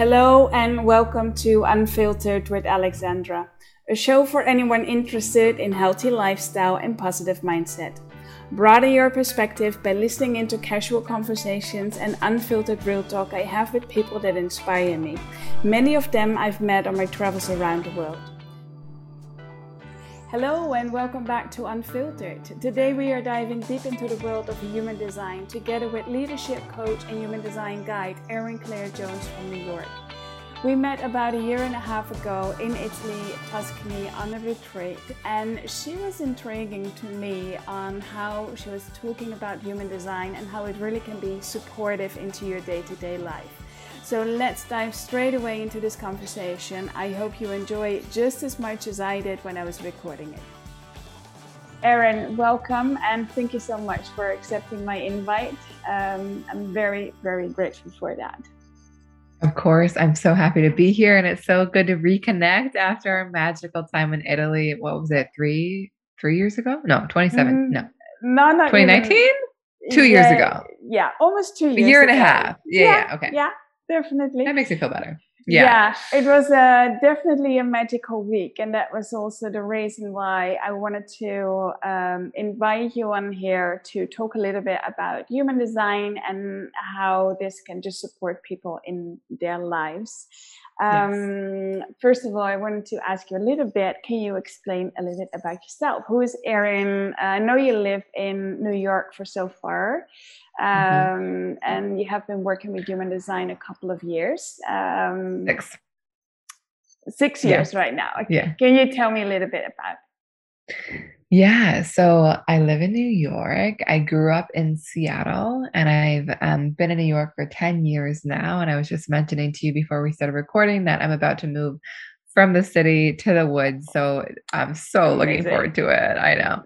Hello and welcome to Unfiltered with Alexandra, a show for anyone interested in healthy lifestyle and positive mindset. Broaden your perspective by listening into casual conversations and unfiltered real talk I have with people that inspire me. Many of them I've met on my travels around the world. Hello and welcome back to Unfiltered. Today we are diving deep into the world of human design together with leadership coach and human design guide Erin Claire Jones from New York. We met about a year and a half ago in Italy, Tuscany, on a retreat, and she was intriguing to me on how she was talking about human design and how it really can be supportive into your day to day life. So let's dive straight away into this conversation. I hope you enjoy it just as much as I did when I was recording it. Erin, welcome and thank you so much for accepting my invite. Um, I'm very, very grateful for that. Of course, I'm so happy to be here, and it's so good to reconnect after our magical time in Italy. What was it? Three, three years ago? No, 27. Mm, no, no, not 2019. Two yeah, years ago. Yeah, almost two years. A year and ago. a half. Yeah, yeah, yeah, okay. Yeah, definitely. That makes me feel better. Yeah. yeah, it was uh, definitely a magical week, and that was also the reason why I wanted to um, invite you on here to talk a little bit about human design and how this can just support people in their lives. Um, yes. First of all, I wanted to ask you a little bit. Can you explain a little bit about yourself? Who is Erin? Uh, I know you live in New York for so far. Mm-hmm. um, mm-hmm. and you have been working with human design a couple of years. Um, six. Six years yeah. right now. Yeah. Can you tell me a little bit about? Yeah, so I live in New York. I grew up in Seattle and I've um, been in New York for 10 years now. And I was just mentioning to you before we started recording that I'm about to move from the city to the woods. So I'm so Amazing. looking forward to it. I know.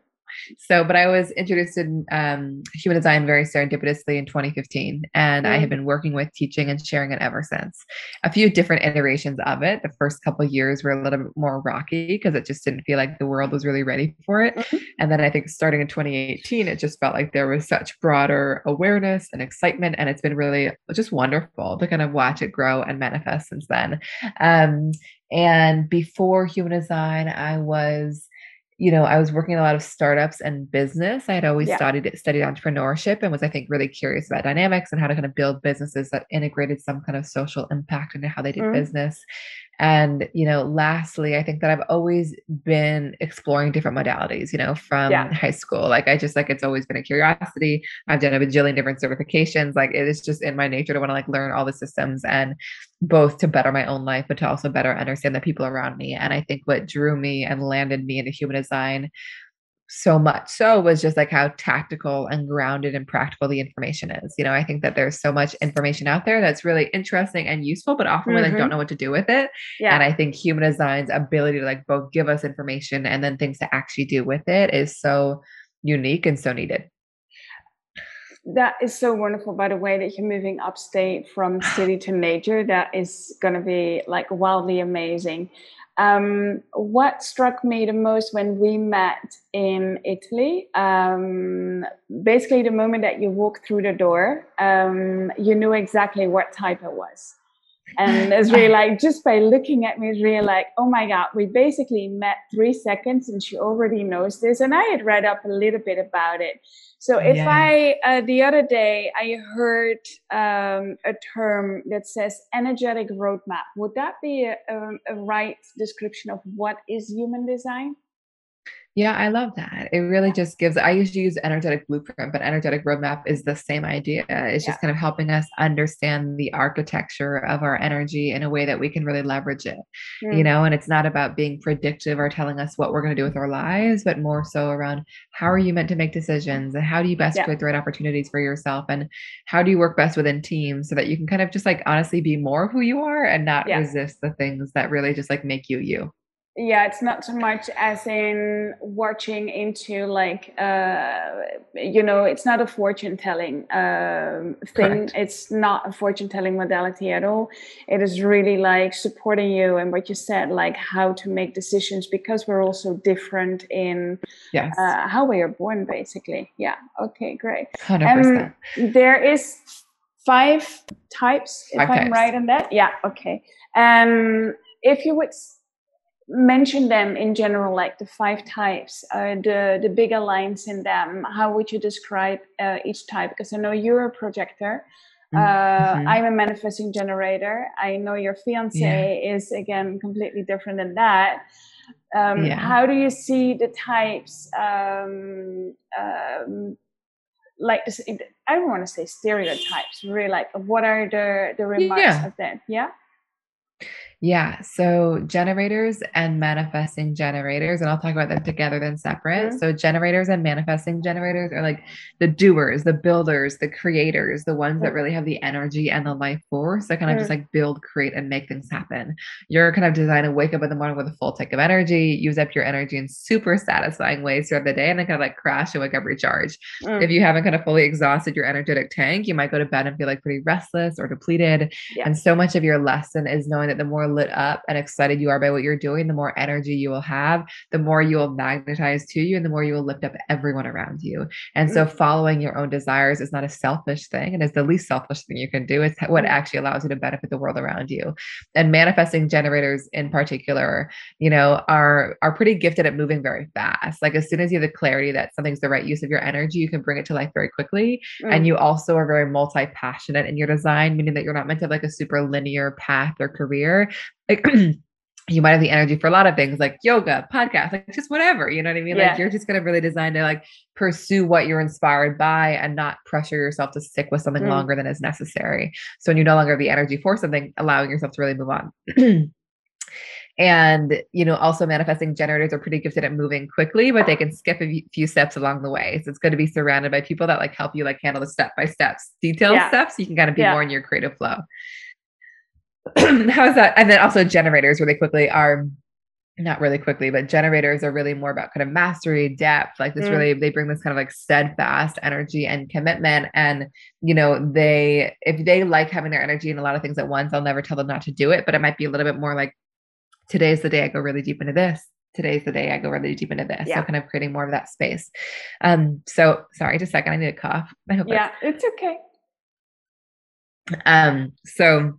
So, but I was introduced in um, human design very serendipitously in 2015, and mm. I have been working with teaching and sharing it ever since. A few different iterations of it. The first couple years were a little bit more rocky because it just didn't feel like the world was really ready for it. Mm-hmm. And then I think starting in 2018, it just felt like there was such broader awareness and excitement, and it's been really just wonderful to kind of watch it grow and manifest since then. Um, and before human design, I was you know, I was working in a lot of startups and business. I had always yeah. studied studied entrepreneurship and was, I think, really curious about dynamics and how to kind of build businesses that integrated some kind of social impact into how they did mm-hmm. business. And, you know, lastly, I think that I've always been exploring different modalities, you know, from yeah. high school. Like I just like it's always been a curiosity. I've done a bajillion different certifications. Like it is just in my nature to want to like learn all the systems and both to better my own life, but to also better understand the people around me. And I think what drew me and landed me into human design so much so was just like how tactical and grounded and practical the information is. You know, I think that there's so much information out there that's really interesting and useful, but often mm-hmm. we like don't mm-hmm. know what to do with it. Yeah. And I think human design's ability to like both give us information and then things to actually do with it is so unique and so needed. That is so wonderful, by the way, that you're moving upstate from city to nature. That is going to be like wildly amazing. Um, what struck me the most when we met in Italy, um, basically the moment that you walked through the door, um, you knew exactly what type it was. And it's really like, just by looking at me, it's really like, oh my God, we basically met three seconds and she already knows this. And I had read up a little bit about it. So if yeah. I, uh, the other day, I heard um, a term that says energetic roadmap. Would that be a, a, a right description of what is human design? Yeah, I love that. It really just gives, I usually use energetic blueprint, but energetic roadmap is the same idea. It's yeah. just kind of helping us understand the architecture of our energy in a way that we can really leverage it, mm. you know, and it's not about being predictive or telling us what we're going to do with our lives, but more so around how are you meant to make decisions and how do you best yeah. create the right opportunities for yourself and how do you work best within teams so that you can kind of just like honestly be more who you are and not yeah. resist the things that really just like make you you yeah it's not so much as in watching into like uh you know it's not a fortune telling um thing Correct. it's not a fortune telling modality at all it is really like supporting you and what you said like how to make decisions because we're also different in yes. uh, how we are born basically yeah okay great 100%. Um, there is five types, if Five I'm right on that. Yeah, okay. Um, if you would mention them in general, like the five types, uh, the the bigger lines in them, how would you describe uh, each type? Because I know you're a projector. Uh, Mhm. I'm a manifesting generator. I know your fiance Yeah. is again completely different than that. Um, Yeah. How do you see the types? Um, um, like I don't want to say stereotypes. Really, like what are the the remarks Yeah. of that? Yeah. Yeah, so generators and manifesting generators, and I'll talk about them together then separate. Mhm. So generators and manifesting generators are like the doers, the builders, the creators, the ones that Mm. really have the energy and the life force that kind of just Mm. like build, create, and make things happen. You're kind of designed to wake up in the morning with a full tank of energy, use up your energy in super satisfying ways throughout the day, and then kind of like crash and wake up recharged. Mm. If you haven't kind of fully exhausted your energetic tank, you might go to bed and feel like pretty restless or depleted. Yeah. And so much of your lesson is knowing that the more lit up and excited you are by what you're doing, the more energy you will have, the more you will magnetize to you, and the more you will lift up everyone around you. And so, following your own desires is not a selfish thing, and is the least selfish thing you can do. It's what Mm. actually allows you to benefit the world around you. And manifesting generators, in particular, you know, are are pretty gifted at moving very fast. Like as soon as you have the clarity that something's the right use of your energy, you can bring it to life very quickly Mm. and you also are very multi-passionate in your design meaning that you're not meant to have like a super linear path or career like you might have the energy for a lot of things like yoga podcast like just whatever you know what i mean Yeah. like you're just going to really design to like pursue what you're inspired by and not pressure yourself to stick with something Mm. longer than is necessary so when you no longer have the energy for something allowing yourself to really move on And, you know, also manifesting generators are pretty gifted at moving quickly, but they can skip a few steps along the way. So it's good to be surrounded by people that like help you like handle the step by steps, detailed Yeah. steps. So you can kind of be Yeah. more in your creative flow. How's that? And then also generators really quickly are not really quickly, but generators are really more about kind of mastery, depth. Like this Mm. really, they bring this kind of like steadfast energy and commitment. And, you know, they, if they like having their energy in a lot of things at once, I'll never tell them not to do it, but it might be a little bit more like, today's the day I go really deep into this. Today's the day I go really deep into this. Yeah. So kind of creating more of that space. Um, so sorry, just a second. I need a cough. I hope yeah, it's okay. um, so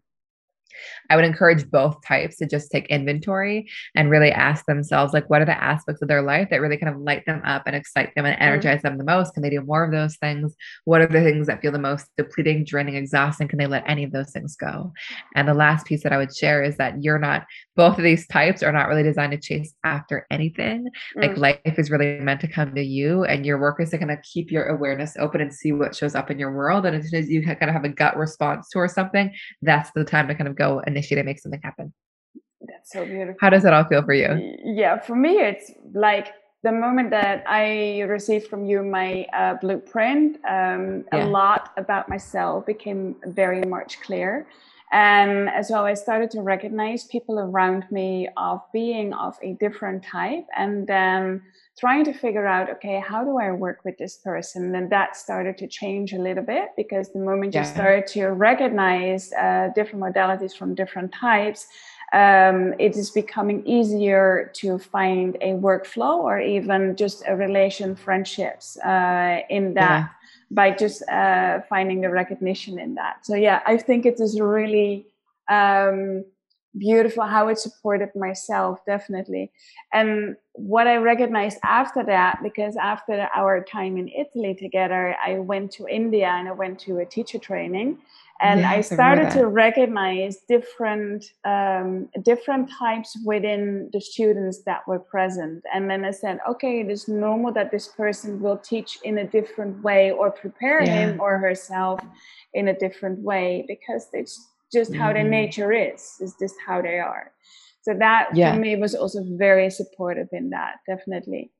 I would encourage both types to just take inventory and really ask themselves, like, what are the aspects of their life that really kind of light them up and excite them and energize them the most? Can they do more of those things? What are the things that feel the most depleting, draining, exhausting? Can they let any of those things go? And the last piece that I would share is that you're not, both of these types are not really designed to chase after anything. Like Mm. life is really meant to come to you, and your work is to kind of keep your awareness open and see what shows up in your world. And as soon as you kind of have a gut response towards something, that's the time to kind of go initiate and make something happen. That's so beautiful. How does that all feel for you? Yeah, for me, it's like the moment that I received from you my uh, blueprint, um, Yeah. a lot about myself became very much clear. And as well, I started to recognize people around me of being of a different type and then trying to figure out, okay, how do I work with this person? And that started to change a little bit because the moment Yeah. you start to recognize uh, different modalities from different types, um, it is becoming easier to find a workflow or even just a relation friendships uh, in that Yeah. by just uh, finding the recognition in that so yeah i think it is really um, beautiful how it supported myself definitely. And what i recognized after that because after our time in italy together i went to india and i went to a teacher training. And I Yes, I started remember to recognize different um, different types within the students that were present. And then I said, okay, it is normal that this person will teach in a different way or prepare him or herself in a different way because it's just how their Mhm. nature is. Is just how they are. So that Yeah. for me was also very supportive in that, definitely.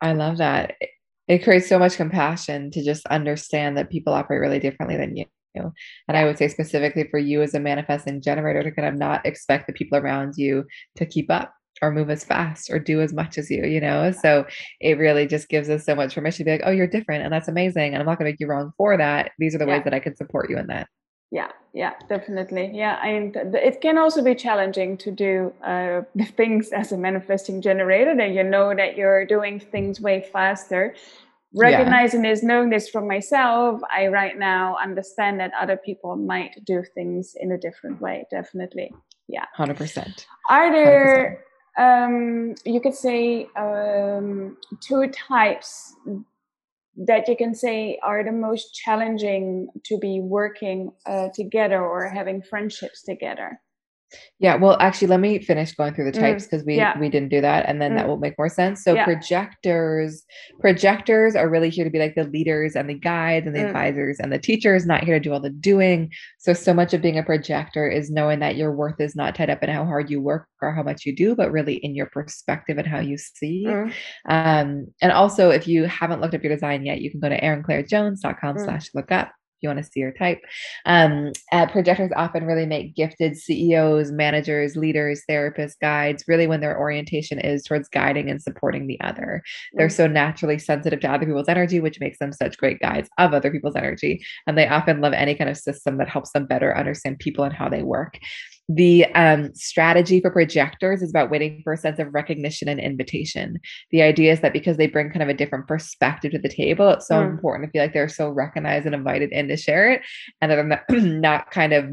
I love that. It- It creates so much compassion to just understand that people operate really differently than you. And I would say specifically for you as a manifesting generator to kind of not expect the people around you to keep up or move as fast or do as much as you, you know? So it really just gives us so much permission to be like, oh, you're different and that's amazing. And I'm not going to make you wrong for that. These are the Yeah. ways that I can support you in that. Yeah, yeah, definitely. Yeah, and it can also be challenging to do uh, things as a manifesting generator that you know that you're doing things way faster. recognizing yeah. this, knowing this from myself, I right now understand that other people might do things in a different way. Definitely. Yeah. 100%. Are there, 100%. um, you could say, um, two types that you can say are the most challenging to be working uh, together or having friendships together? Yeah, well, actually, let me finish going through the mm, types because we yeah. we didn't do that, and then mm. that will make more sense. So yeah. projectors, projectors are really here to be like the leaders and the guides and the mm. advisors and the teachers, not here to do all the doing. So so much of being a projector is knowing that your worth is not tied up in how hard you work or how much you do, but really in your perspective and how you see. Mm. Um, and also, if you haven't looked up your design yet, you can go to erinclairejones.com mm. slash look up you want to see your type. Um, uh, projectors often really make gifted CEOs, managers, leaders, therapists, guides, really when their orientation is towards guiding and supporting the other. They're so naturally sensitive to other people's energy, which makes them such great guides of other people's energy. And they often love any kind of system that helps them better understand people and how they work. The um, strategy for projectors is about waiting for a sense of recognition and invitation. The idea is that because they bring kind of a different perspective to the table, it's so mm. important to feel like they're so recognized and invited in to share it, and that they're not, not kind of,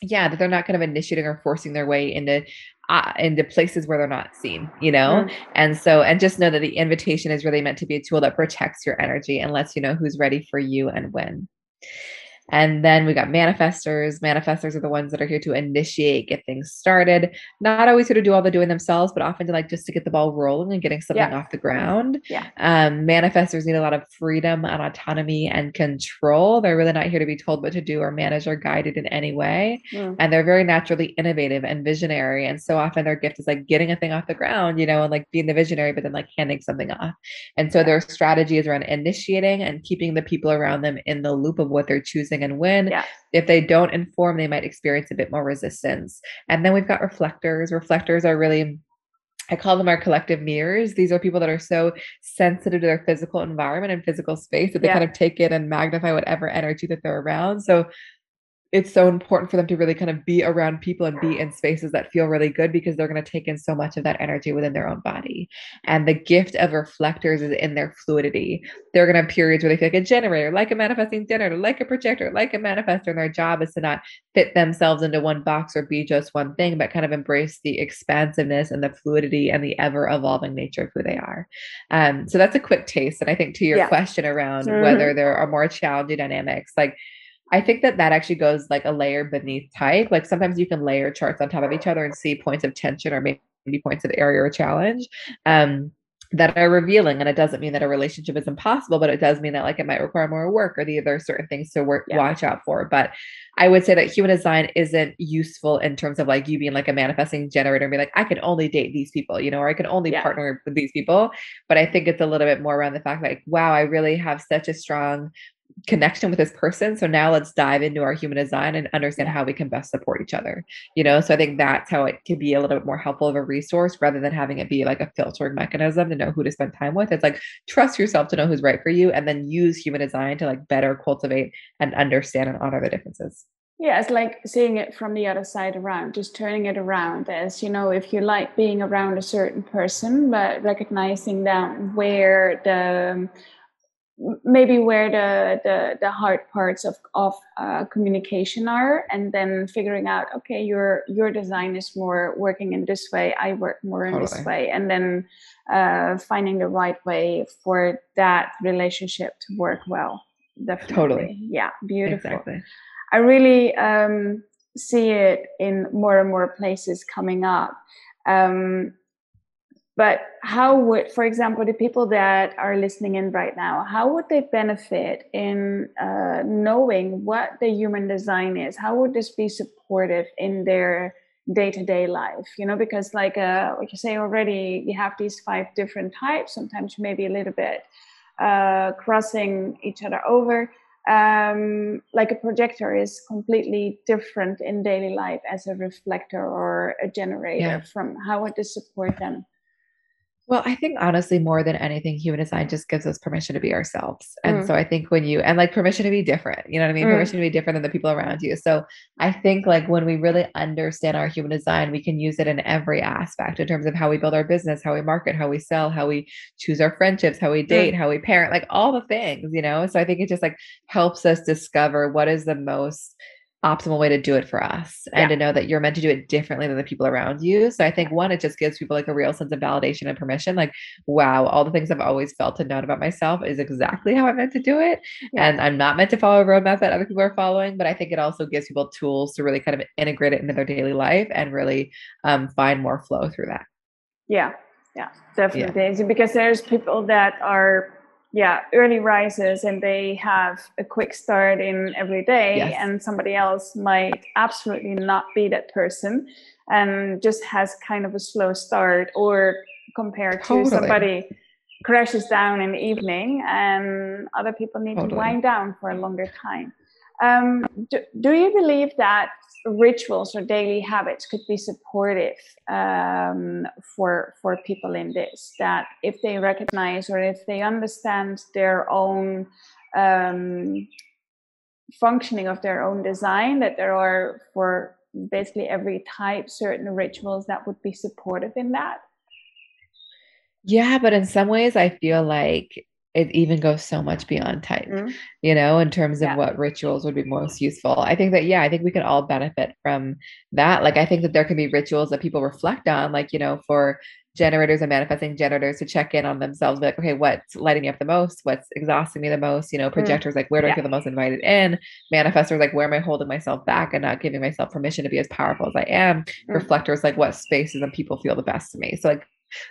yeah, that they're not kind of initiating or forcing their way into uh, into places where they're not seen, you know? Mm. And so, and just know that the invitation is really meant to be a tool that protects your energy and lets you know who's ready for you and when. And then we got manifestors. Manifestors are the ones that are here to initiate, get things started. Not always here to do all the doing themselves, but often to like just to get the ball rolling and getting something yeah. off the ground. Yeah. Um, manifestors need a lot of freedom and autonomy and control. They're really not here to be told what to do or managed or guided in any way. Mm. And they're very naturally innovative and visionary. And so often their gift is like getting a thing off the ground, you know, and like being the visionary, but then like handing something off. And so their strategy is around initiating and keeping the people around them in the loop of what they're choosing and when. Yeah. If they don't inform, they might experience a bit more resistance. And then we've got reflectors. Reflectors are really I call them our collective mirrors. These are people that are so sensitive to their physical environment and physical space that they yeah. kind of take it and magnify whatever energy that they're around. So it's so important for them to really kind of be around people and be in spaces that feel really good because they're going to take in so much of that energy within their own body. And the gift of reflectors is in their fluidity. They're going to have periods where they feel like a generator, like a manifesting generator, like a projector, like a manifestor. And their job is to not fit themselves into one box or be just one thing, but kind of embrace the expansiveness and the fluidity and the ever evolving nature of who they are. Um, so that's a quick taste. And I think to your yeah. question around mm-hmm. whether there are more challenging dynamics, like I think that that actually goes like a layer beneath type. Like sometimes you can layer charts on top of each other and see points of tension or maybe points of area or challenge. Um, that are revealing and it doesn't mean that a relationship is impossible but it does mean that like it might require more work or the other certain things to work yeah. watch out for but i would say that human design isn't useful in terms of like you being like a manifesting generator and be like i can only date these people you know or i can only yeah. partner with these people but i think it's a little bit more around the fact like wow i really have such a strong connection with this person. So now let's dive into our human design and understand how we can best support each other. You know, so I think that's how it can be a little bit more helpful of a resource rather than having it be like a filtering mechanism to know who to spend time with. It's like trust yourself to know who's right for you and then use human design to like better cultivate and understand and honor the differences. Yeah, it's like seeing it from the other side around, just turning it around as, you know, if you like being around a certain person, but recognizing that where the maybe where the, the, the hard parts of, of uh, communication are and then figuring out okay your your design is more working in this way i work more in totally. this way and then uh, finding the right way for that relationship to work well. Definitely. Totally yeah beautiful. Exactly. i really um, see it in more and more places coming up. Um, but how would, for example, the people that are listening in right now, how would they benefit in uh, knowing what the human design is? How would this be supportive in their day-to-day life? You know, because like uh, what you say already, you have these five different types. Sometimes maybe a little bit uh, crossing each other over. Um, like a projector is completely different in daily life as a reflector or a generator. Yeah. From how would this support them? Well, I think honestly, more than anything, human design just gives us permission to be ourselves. And mm. so I think when you, and like permission to be different, you know what I mean? Mm. Permission to be different than the people around you. So I think like when we really understand our human design, we can use it in every aspect in terms of how we build our business, how we market, how we sell, how we choose our friendships, how we mm. date, mm. how we parent, like all the things, you know? So I think it just like helps us discover what is the most optimal way to do it for us and yeah. to know that you're meant to do it differently than the people around you. So I think one, it just gives people like a real sense of validation and permission. Like, wow, all the things I've always felt and known about myself is exactly how I'm meant to do it. Yeah. And I'm not meant to follow a roadmap that other people are following. But I think it also gives people tools to really kind of integrate it into their daily life and really um, find more flow through that. Yeah. Yeah, definitely. Yeah. Because there's people that are yeah early rises and they have a quick start in every day yes. and somebody else might absolutely not be that person and just has kind of a slow start or compared totally. to somebody crashes down in the evening and other people need totally. to wind down for a longer time um, do, do you believe that rituals or daily habits could be supportive um, for for people in this. That if they recognize or if they understand their own um, functioning of their own design, that there are for basically every type certain rituals that would be supportive in that. Yeah, but in some ways, I feel like it even goes so much beyond type, mm-hmm. you know, in terms of yeah. what rituals would be most useful. I think that, yeah, I think we can all benefit from that. Like, I think that there can be rituals that people reflect on, like, you know, for generators and manifesting generators to check in on themselves, like, okay, what's lighting me up the most? What's exhausting me the most? You know, mm. projectors, mm. like, where do yeah. I feel the most invited in? Manifestors, like, where am I holding myself back and not giving myself permission to be as powerful as I am? Mm. Reflectors, like, what spaces and people feel the best to me? So, like,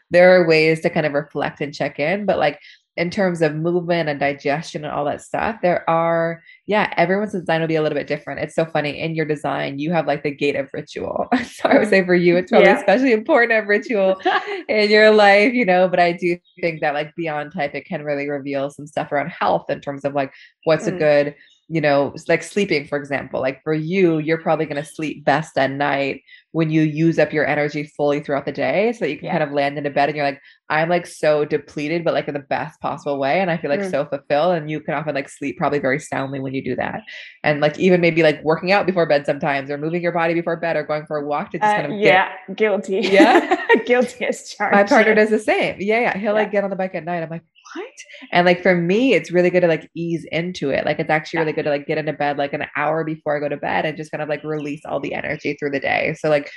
there are ways to kind of reflect and check in, but like in terms of movement and digestion and all that stuff, there are, yeah, everyone's design will be a little bit different. It's so funny. In your design, you have like the gate of ritual. so I would say for you, it's probably yeah. especially important have ritual in your life, you know. But I do think that like beyond type, it can really reveal some stuff around health in terms of like what's mm. a good you know, like sleeping, for example, like for you, you're probably going to sleep best at night when you use up your energy fully throughout the day so that you can yeah. kind of land into bed and you're like, I'm like so depleted, but like in the best possible way. And I feel like mm. so fulfilled. And you can often like sleep probably very soundly when you do that. And like even maybe like working out before bed sometimes or moving your body before bed or going for a walk to just uh, kind of yeah, get... guilty. Yeah. guilty as charged. My partner does the same. Yeah, yeah. He'll yeah. like get on the bike at night. I'm like, what? And like for me, it's really good to like ease into it. Like it's actually really good to like get into bed like an hour before I go to bed and just kind of like release all the energy through the day. So like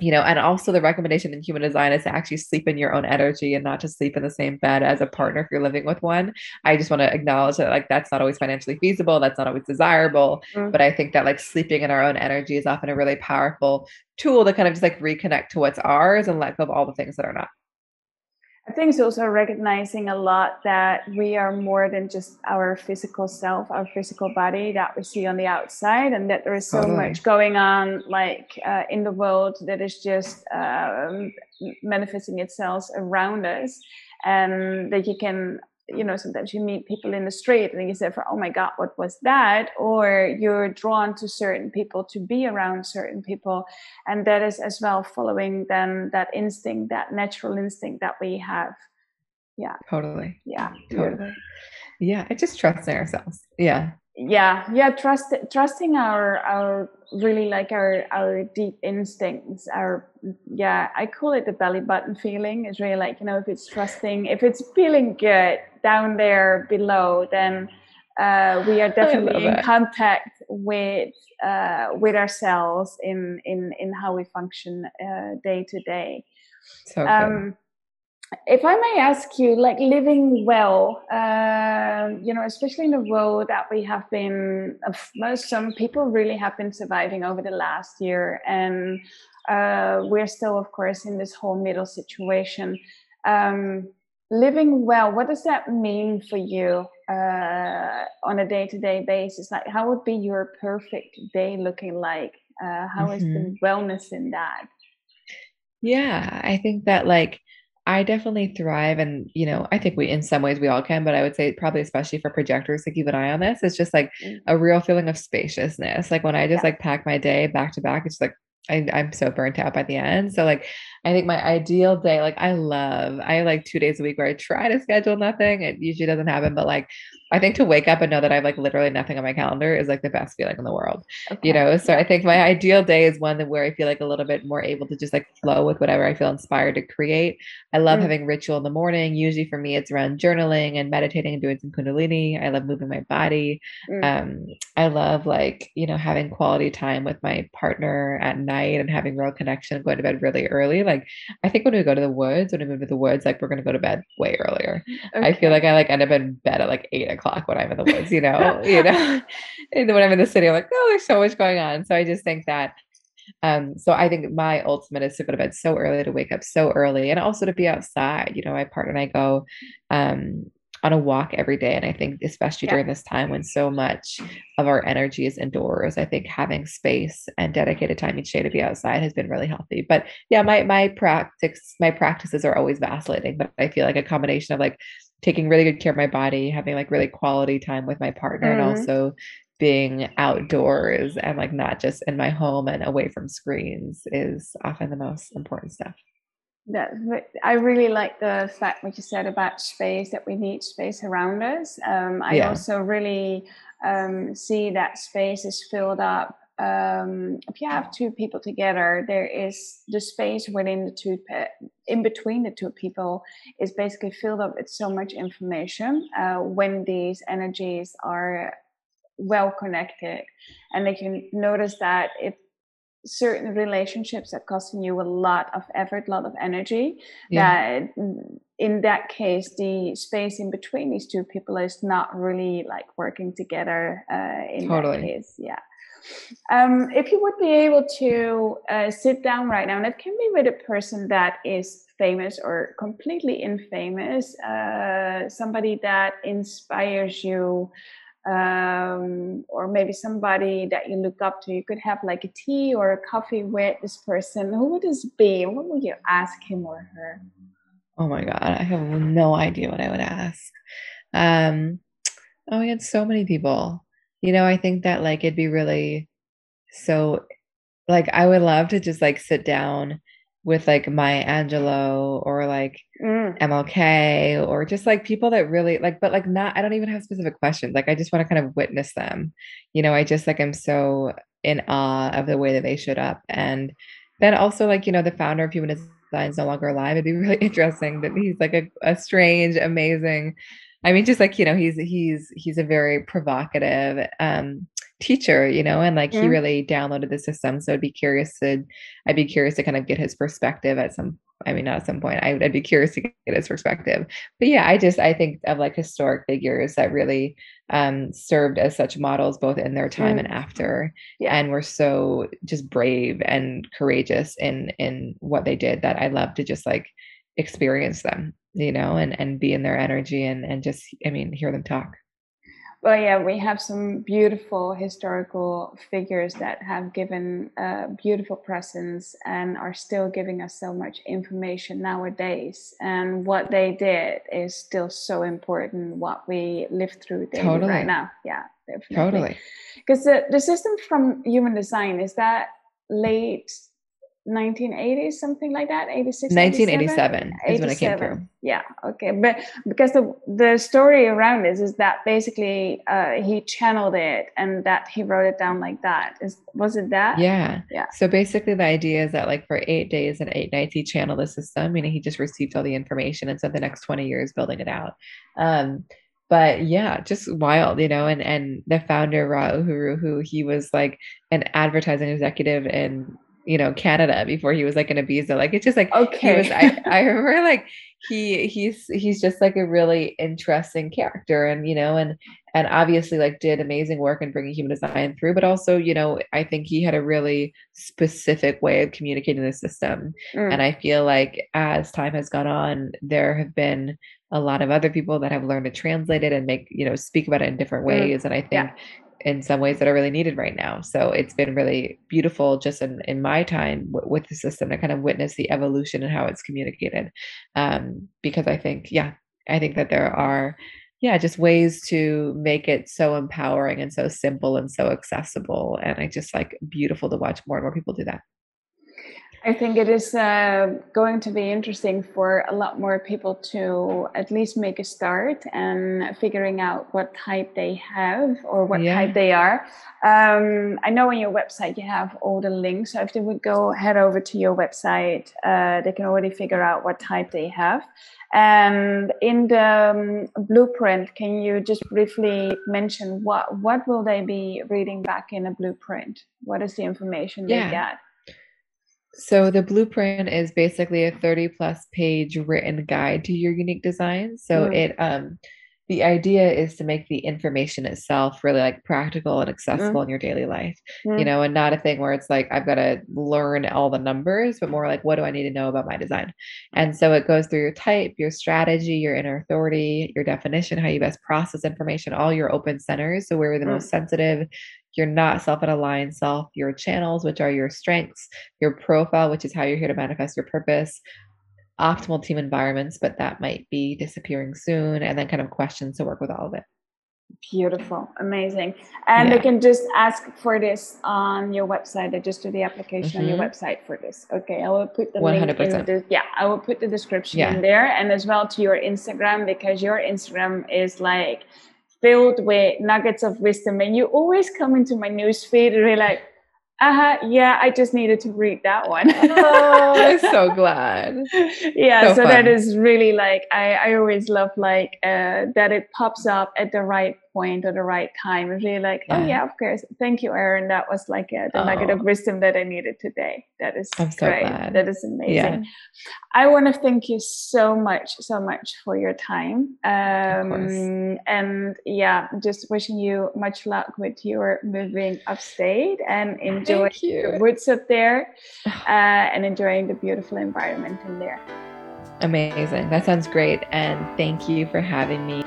you know, and also the recommendation in human design is to actually sleep in your own energy and not to sleep in the same bed as a partner if you're living with one. I just want to acknowledge that like that's not always financially feasible, that's not always desirable, mm-hmm. but I think that like sleeping in our own energy is often a really powerful tool to kind of just like reconnect to what's ours and let go of all the things that are not. I think it's also recognizing a lot that we are more than just our physical self, our physical body that we see on the outside, and that there is so totally. much going on, like uh, in the world, that is just um, manifesting itself around us, and that you can you know sometimes you meet people in the street and you say for oh my god what was that? Or you're drawn to certain people to be around certain people. And that is as well following then that instinct that natural instinct that we have. Yeah. Totally. Yeah. Totally. Yeah. It just trusting ourselves. Yeah. Yeah. Yeah trust trusting our our really like our our deep instincts our yeah i call it the belly button feeling. It's really like you know if it's trusting if it's feeling good down there below then uh, we are definitely in contact with uh, with ourselves in in in how we function uh, day to day. So um, if I may ask you, like living well, uh, you know, especially in the world that we have been, most some people really have been surviving over the last year, and uh, we're still, of course, in this whole middle situation. Um, living well, what does that mean for you uh, on a day-to-day basis? Like, how would be your perfect day looking like? Uh, how mm-hmm. is the mm-hmm. wellness in that? Yeah, I think that like I definitely thrive. And, you know, I think we, in some ways, we all can, but I would say probably especially for projectors to keep an eye on this, it's just like mm. a real feeling of spaciousness. Like when I just yeah. like pack my day back to back, it's like I, I'm so burnt out by the end. So like I think my ideal day, like I love, I like two days a week where I try to schedule nothing. It usually doesn't happen, but like I think to wake up and know that I have like literally nothing on my calendar is like the best feeling in the world. Okay. You know, so I think my ideal day is one that where I feel like a little bit more able to just like flow with whatever I feel inspired to create. I love mm. having ritual in the morning. Usually for me, it's around journaling and meditating and doing some kundalini. I love moving my body. Mm. Um, I love like, you know, having quality time with my partner at night and having real connection, and going to bed really early. Like like I think when we go to the woods, when we move to the woods, like we're gonna go to bed way earlier. Okay. I feel like I like end up in bed at like eight o'clock when I'm in the woods, you know, you know. and when I'm in the city, I'm like, oh, there's so much going on. So I just think that um, so I think my ultimate is to go to bed so early to wake up so early and also to be outside. You know, my partner and I go um on a walk every day. And I think, especially yeah. during this time when so much of our energy is indoors, I think having space and dedicated time each day to be outside has been really healthy. But yeah, my my practice my practices are always vacillating, but I feel like a combination of like taking really good care of my body, having like really quality time with my partner, mm-hmm. and also being outdoors and like not just in my home and away from screens is often the most important stuff that I really like the fact what you said about space that we need space around us. Um, I yeah. also really um, see that space is filled up. Um, if you have two people together, there is the space within the two, in between the two people, is basically filled up with so much information. Uh, when these energies are well connected, and they can notice that it certain relationships that costing you a lot of effort, a lot of energy. Yeah. That in that case, the space in between these two people is not really like working together. Uh, in totally. that case, yeah. Um, if you would be able to uh, sit down right now, and it can be with a person that is famous or completely infamous, uh, somebody that inspires you um, or maybe somebody that you look up to. You could have like a tea or a coffee with this person. Who would this be? What would you ask him or her? Oh my god, I have no idea what I would ask. Um, oh, we had so many people. You know, I think that like it'd be really so like I would love to just like sit down with like Maya Angelou or like mm. MLK or just like people that really like, but like not, I don't even have specific questions. Like I just want to kind of witness them. You know, I just like I'm so in awe of the way that they showed up. And then also like, you know, the founder of Human Design is no longer alive. It'd be really interesting that he's like a, a strange, amazing. I mean, just like, you know, he's he's he's a very provocative um teacher, you know, and like mm-hmm. he really downloaded the system. So I'd be curious to, I'd be curious to kind of get his perspective at some, I mean, not at some point, I, would be curious to get his perspective. But yeah, I just, I think of like historic figures that really um, served as such models both in their time mm-hmm. and after. Yeah. And were so just brave and courageous in, in what they did that I love to just like experience them, you know, and, and be in their energy and, and just, I mean, hear them talk. Well, yeah, we have some beautiful historical figures that have given a beautiful presence and are still giving us so much information nowadays. And what they did is still so important. What we live through totally. right now, yeah, definitely. Totally. Because the the system from Human Design is that late 1980 something like that 86 1987 is when it came through. Yeah okay but because the the story around this is that basically uh, he channeled it and that he wrote it down like that. Is was it that? Yeah. Yeah. So basically the idea is that like for eight days and eight nights he channeled the system meaning he just received all the information and spent the next 20 years building it out. Um but yeah, just wild, you know. And and the founder Ra Uru, who he was like an advertising executive in you know Canada before he was like an Ibiza. Like it's just like okay. Was, I, I remember like he he's he's just like a really interesting character, and you know, and and obviously like did amazing work in bringing human design through, but also you know I think he had a really specific way of communicating the system, mm. and I feel like as time has gone on, there have been a lot of other people that have learned to translate it and make you know speak about it in different mm. ways mm. and i think yeah in some ways that are really needed right now. So it's been really beautiful just in, in my time w- with the system to kind of witness the evolution and how it's communicated. Um, because I think, yeah, I think that there are, yeah, just ways to make it so empowering and so simple and so accessible. And I just like beautiful to watch more and more people do that. I think it is uh, going to be interesting for a lot more people to at least make a start and figuring out what type they have or what yeah. type they are. Um, I know on your website you have all the links. So if they would go head over to your website, uh, they can already figure out what type they have. And in the um, blueprint, can you just briefly mention what what will they be reading back in a blueprint? What is the information yeah. they get? So the blueprint is basically a 30 plus page written guide to your unique design. So mm. it um the idea is to make the information itself really like practical and accessible mm. in your daily life mm. you know and not a thing where it's like i've got to learn all the numbers but more like what do i need to know about my design and so it goes through your type your strategy your inner authority your definition how you best process information all your open centers so where you're the mm. most sensitive you're not self and aligned self your channels which are your strengths your profile which is how you're here to manifest your purpose optimal team environments, but that might be disappearing soon, and then kind of questions to work with all of it. Beautiful, amazing. And yeah. they can just ask for this on your website. They just do the application mm-hmm. on your mm-hmm. website for this. Okay, I will put the 100%. link in the yeah, I will put the description yeah. in there and as well to your Instagram because your Instagram is like filled with nuggets of wisdom and you always come into my newsfeed and you're like uh-huh yeah i just needed to read that one. Oh i'm so glad. Yeah so, so that is really like i i always love like uh that it pops up at the right point at the right time. And really like oh yeah. of course. Thank you erin. That was like uh, the oh. nugget of wisdom that i needed today. That is so great. glad. that is amazing. Yeah. i want to thank you so much so much for your time. Um, and yeah just wishing you much luck with your moving upstate and enjoy the woods up there uh, and enjoying the beautiful environment in there. Amazing. That sounds great. And thank you for having me